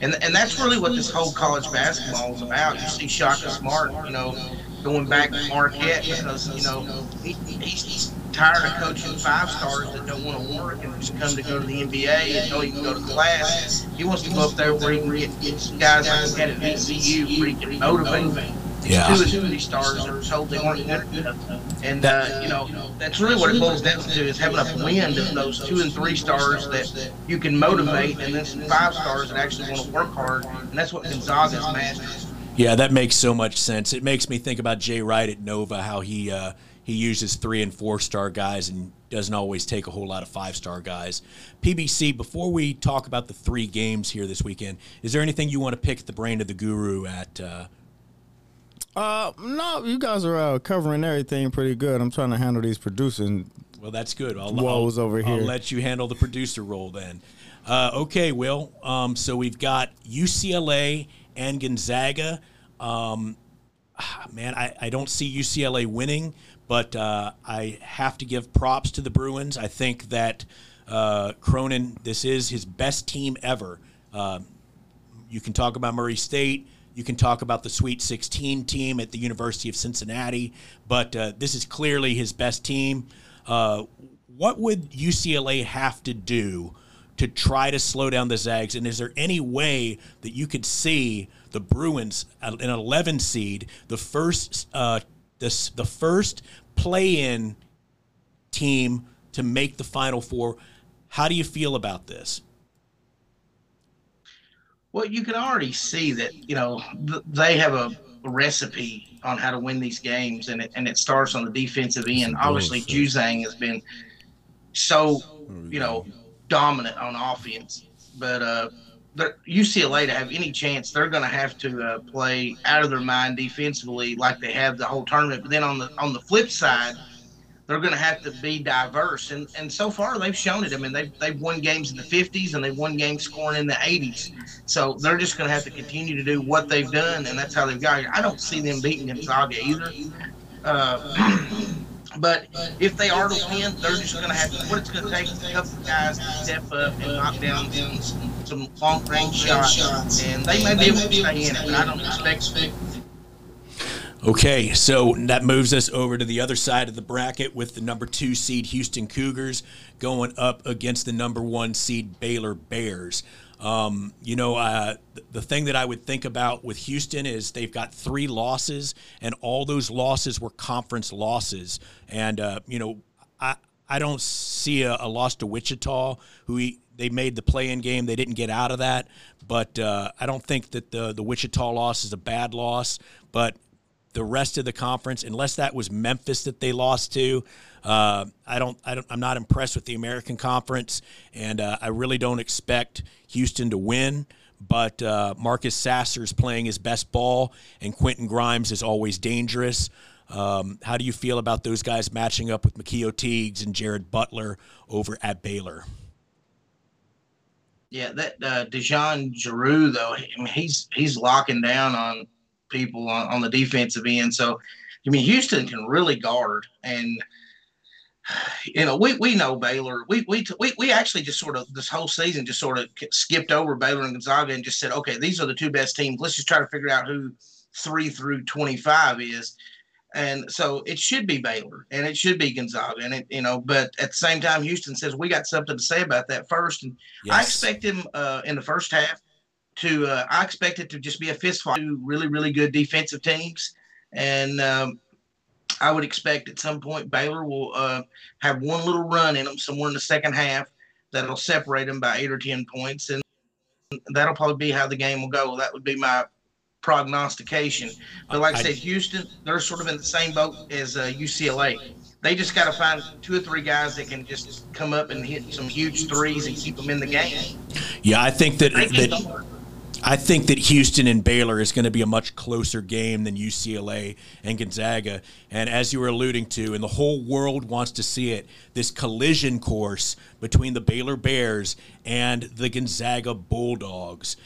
and and that's really what this whole college basketball is about. You see Shaka Smart, you know, going back to Marquette because you know he, he's tired of coaching five stars that don't want to work and just come to go to the NBA and don't even go to class. He wants to go up there where he can get, guys like he had at VCU where he yeah. two of these stars that were told they weren't good enough. And, uh, you know, that's really what it boils down to is having a blend of those two and three stars that you can motivate and then some five stars that actually want to work hard. And that's what Gonzaga's masters. Yeah, that makes so much sense. It makes me think about Jay Wright at Nova, how he uh, he uses three and four star guys and doesn't always take a whole lot of five star guys. PBC, before we talk about the three games here this weekend, is there anything you want to pick the brain of the guru at uh, uh, no, you guys are uh, covering everything pretty good. I'm trying to handle these producing. Well, that's good. I'll, woes I'll, over here. I'll let you handle the producer role then. Uh, okay, Will. Um, so we've got UCLA and Gonzaga. Um, man, I, I don't see UCLA winning, but uh, I have to give props to the Bruins. I think that uh, Cronin, this is his best team ever. Uh, you can talk about Murray State. You can talk about the Sweet 16 team at the University of Cincinnati, but uh, this is clearly his best team. Uh, what would UCLA have to do to try to slow down the Zags? And is there any way that you could see the Bruins, an 11 seed, the first uh, this the first play-in team to make the Final Four. How do you feel about this? Well, you can already see that you know th- they have a recipe on how to win these games, and it and it starts on the defensive end. Obviously, Juzang has been so you know dominant on offense, but uh, UCLA to have any chance, they're going to have to uh, play out of their mind defensively, like they have the whole tournament. But then on the on the flip side, they're going to have to be diverse, and and so far they've shown it. I mean, they've they've won games in the 50s and they've won games scoring in the 80s. So they're just going to have to continue to do what they've done, and that's how they've got here. I don't see them beating Gonzaga either. Uh, But if they are to win, they're just going to have to. What it's going to take a couple of guys to step up and knock down some, some long range shots, and they may be able to stay in it. But I don't expect. Okay, so that moves us over to the other side of the bracket with the number two seed Houston Cougars going up against the number one seed Baylor Bears. Um, you know, uh, the thing that I would think about with Houston is they've got three losses, and all those losses were conference losses. And uh, you know, I I don't see a, a loss to Wichita, who he, they made the play-in game. They didn't get out of that, but uh, I don't think that the the Wichita loss is a bad loss. But the rest of the conference, unless that was Memphis that they lost to. Uh, I don't, I don't, I'm not impressed with the American Conference, and uh, I really don't expect Houston to win. But uh, Marcus Sasser is playing his best ball, and Quentin Grimes is always dangerous. Um, how do you feel about those guys matching up with Macio Teagues and Jared Butler over at Baylor? Yeah, that uh, DeJon Jarreau though, I mean, he's he's locking down on people on, on the defensive end. So, I mean, Houston can really guard, and you know, we we know Baylor. We we we we actually just sort of this whole season just sort of skipped over Baylor and Gonzaga and just said, okay, these are the two best teams. Let's just try to figure out who three through twenty five is. And so it should be Baylor and it should be Gonzaga. And it, you know, but at the same time, Houston says we got something to say about that first. And yes. I expect him uh, in the first half to uh, I expect it to just be a fist fight. Two really really good defensive teams, and um, I would expect at some point Baylor will uh, have one little run in them somewhere in the second half that'll separate them by eight or ten points, and that'll probably be how the game will go. That would be my prognostication. But like I, said, Houston, they're sort of in the same boat as uh, UCLA. They just got to find two or three guys that can just come up and hit some huge threes and keep them in the game. Yeah, I think that that I think that Houston and Baylor is going to be a much closer game than UCLA and Gonzaga. And as you were alluding to, and the whole world wants to see it, this collision course between the Baylor Bears and the Gonzaga Bulldogs.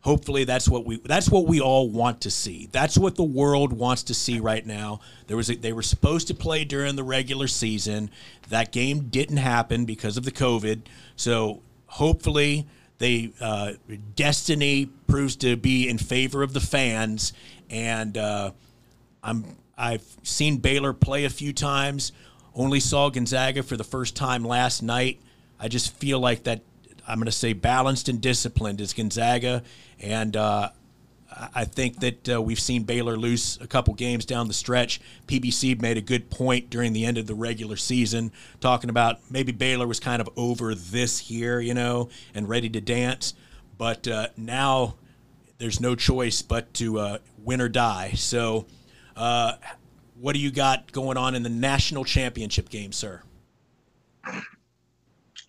Hopefully that's what we that's what we all want to see. That's what the world wants to see right now. There was a, they were supposed to play during the regular season. That game didn't happen because of the COVID. So hopefully they uh, destiny proves to be in favor of the fans, and uh, I'm I've seen Baylor play a few times. Only saw Gonzaga for the first time last night. I just feel like that. I'm going to say balanced and disciplined is Gonzaga, and uh, I think that uh, we've seen Baylor lose a couple games down the stretch. PBC made a good point during the end of the regular season, talking about maybe Baylor was kind of over this here, you know, and ready to dance. But uh, now there's no choice but to uh, win or die. So, uh, what do you got going on in the national championship game, sir?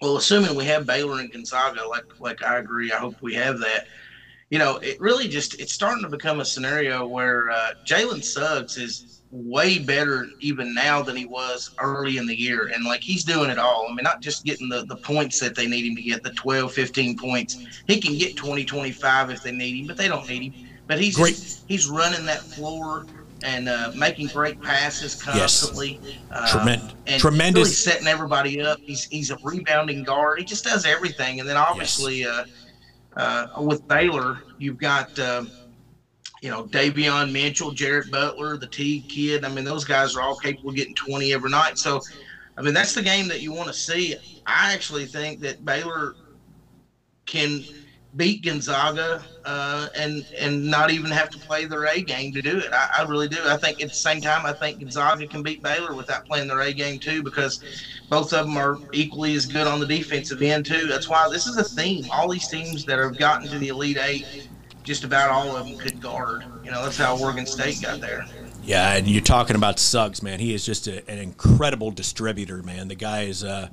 Well, assuming we have Baylor and Gonzaga, like like I agree, I hope we have that you know, it really just it's starting to become a scenario where uh, Jalen Suggs is way better even now than he was early in the year. And like he's doing it all. I mean, not just getting the, the points that they need him to get, the 12, 15 points. He can get 20, 25 if they need him, but they don't need him. But he's Great. Just, he's running that floor and uh, making great passes constantly. Yes. Uh, Tremendous. And Tremendous. Really setting everybody up. He's he's a rebounding guard. He just does everything. And then obviously yes. uh, uh, with Baylor, you've got uh, you know Davion Mitchell, Jared Butler, the T kid. I mean, those guys are all capable of getting 20 every night. So, I mean, that's the game that you want to see. I actually think that Baylor can beat Gonzaga uh, and and not even have to play their A game to do it. I, I, really do. I think at the same time, I think Gonzaga can beat Baylor without playing their A game too, because both of them are equally as good on the defensive end too. That's why this is a theme. All these teams that have gotten to the Elite Eight, just about all of them could guard. You know, that's how Oregon State got there. Yeah, and you're talking about Suggs, man. He is just a, an incredible distributor, man. The guy is. Uh,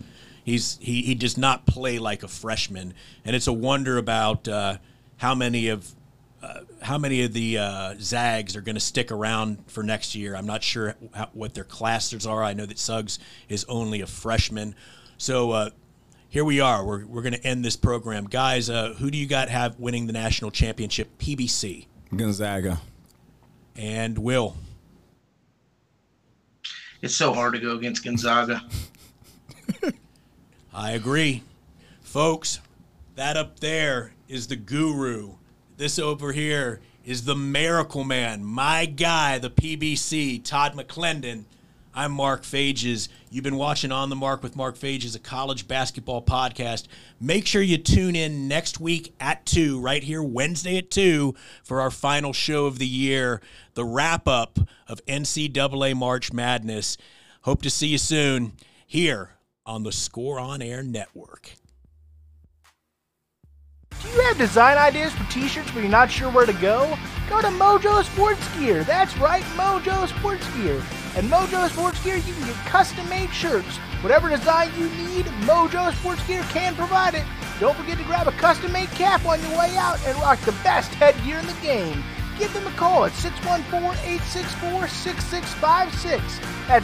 He's he, he does not play like a freshman, and it's a wonder about uh, how many of uh, how many of the uh, Zags are going to stick around for next year. I'm not sure how, what their classes are. I know that Suggs is only a freshman, so uh, here we are. We're we're going to end this program, guys. Uh, who do you got have winning the national championship PBC? Gonzaga and Will. It's so hard to go against Gonzaga. I agree. Folks, that up there is the guru. This over here is the miracle man, my guy, the PBC, Todd McClendon. I'm Mark Fages. You've been watching On the Mark with Mark Fages, a college basketball podcast. Make sure you tune in next week at 2, right here, Wednesday at 2, for our final show of the year, the wrap up of NCAA March Madness. Hope to see you soon here on the Score On Air network. Do you have design ideas for t-shirts but you're not sure where to go? Go to Mojo Sports Gear. That's right, Mojo Sports Gear. At Mojo Sports Gear, you can get custom-made shirts. Whatever design you need, Mojo Sports Gear can provide it. Don't forget to grab a custom-made cap on your way out and rock the best headgear in the game. Give them a call at 614-864-6656. That's